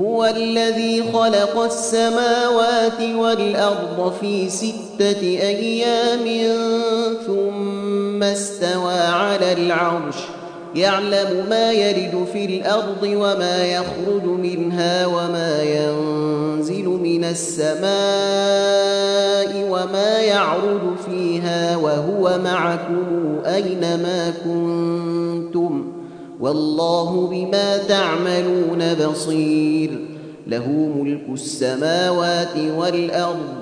هو الذي خلق السماوات والأرض في ستة أيام ثم استوى على العرش. يعلم ما يلد في الأرض وما يخرج منها وما ينزل من السماء وما يعرج فيها وهو معكم أينما كنتم. والله بما تعملون بصير. له ملك السماوات والأرض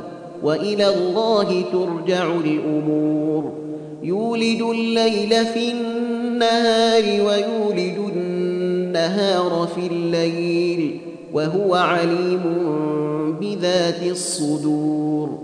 وإلى الله ترجع الأمور. يولد الليل في النهار ويولد النهار في الليل وهو عليم بذات الصدور.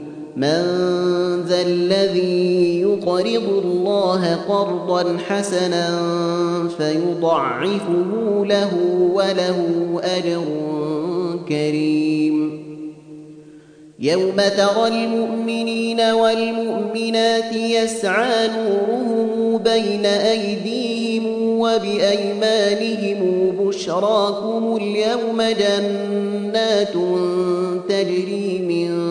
من ذا الذي يقرض الله قرضا حسنا فيضعفه له وله أجر كريم. يوم ترى المؤمنين والمؤمنات يسعى نورهم بين أيديهم وبأيمانهم بشراكم اليوم جنات تجري من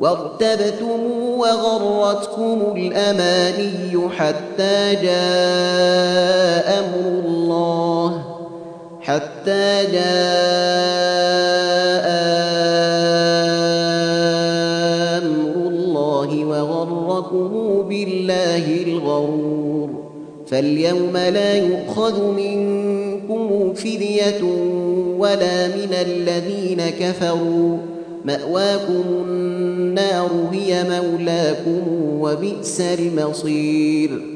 وارتبتم وغرتكم الأماني حتى جاء أمر الله. حتى جاء أمر الله وغركم بالله الغرور. فاليوم لا يؤخذ منكم فدية ولا من الذين كفروا. مأواكم النار هي مولاكم وبئس المصير.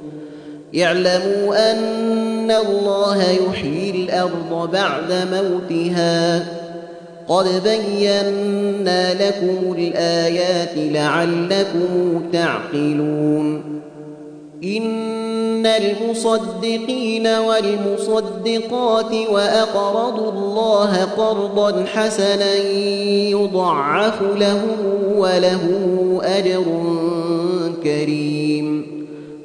اعلموا أن الله يحيي الأرض بعد موتها. قد بينا لكم الآيات لعلكم تعقلون. إن المصدقين والمصدقات وأقرضوا الله قرضا حسنا يضعف لهم وله أجر كريم.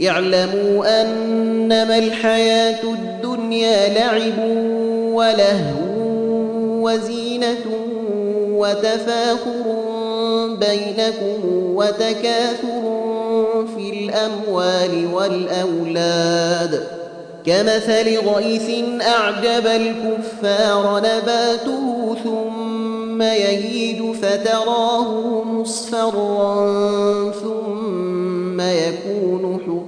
يعلموا أنما الحياة الدنيا لعب ولهو وزينة وتفاخر بينكم وتكاثر في الأموال والأولاد. كمثل غيث أعجب الكفار نباته ثم يهيج فتراه مصفرا ثم يكون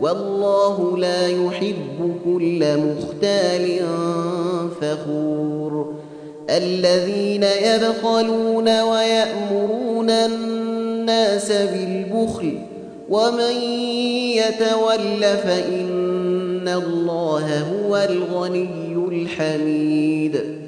والله لا يحب كل مختال فخور. الذين يبخلون ويأمرون الناس بالبخل ومن يتول فإن الله هو الغني الحميد.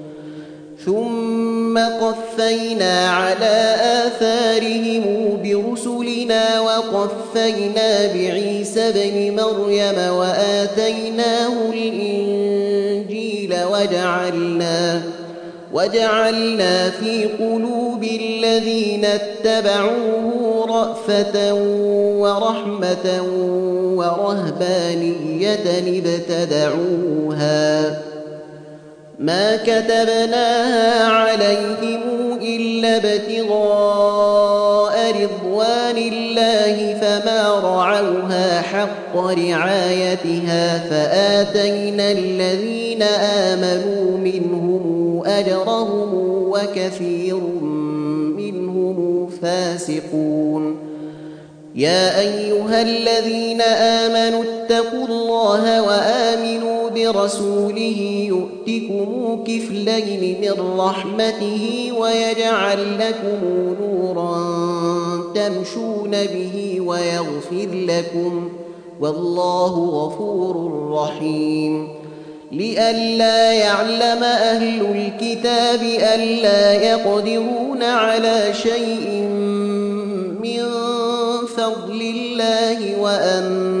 ثم قفينا على آثارهم برسلنا وقفينا بعيسى بن مريم وآتيناه الإنجيل وجعلنا وجعلنا في قلوب الذين اتبعوه رأفة ورحمة ورهبانية ابتدعوها ما كتبناها عليهم إلا ابتغاء رضوان الله فما حق رعايتها فآتينا الذين آمنوا منهم أجرهم وكثير منهم فاسقون. يا أيها الذين آمنوا اتقوا الله وآمنوا برسوله يؤتكم كفلين من رحمته ويجعل لكم نورا تمشون به ويغفر لكم والله غفور رحيم. لئلا يعلم أهل الكتاب ألا يقدرون على شيء من فضل الله وأن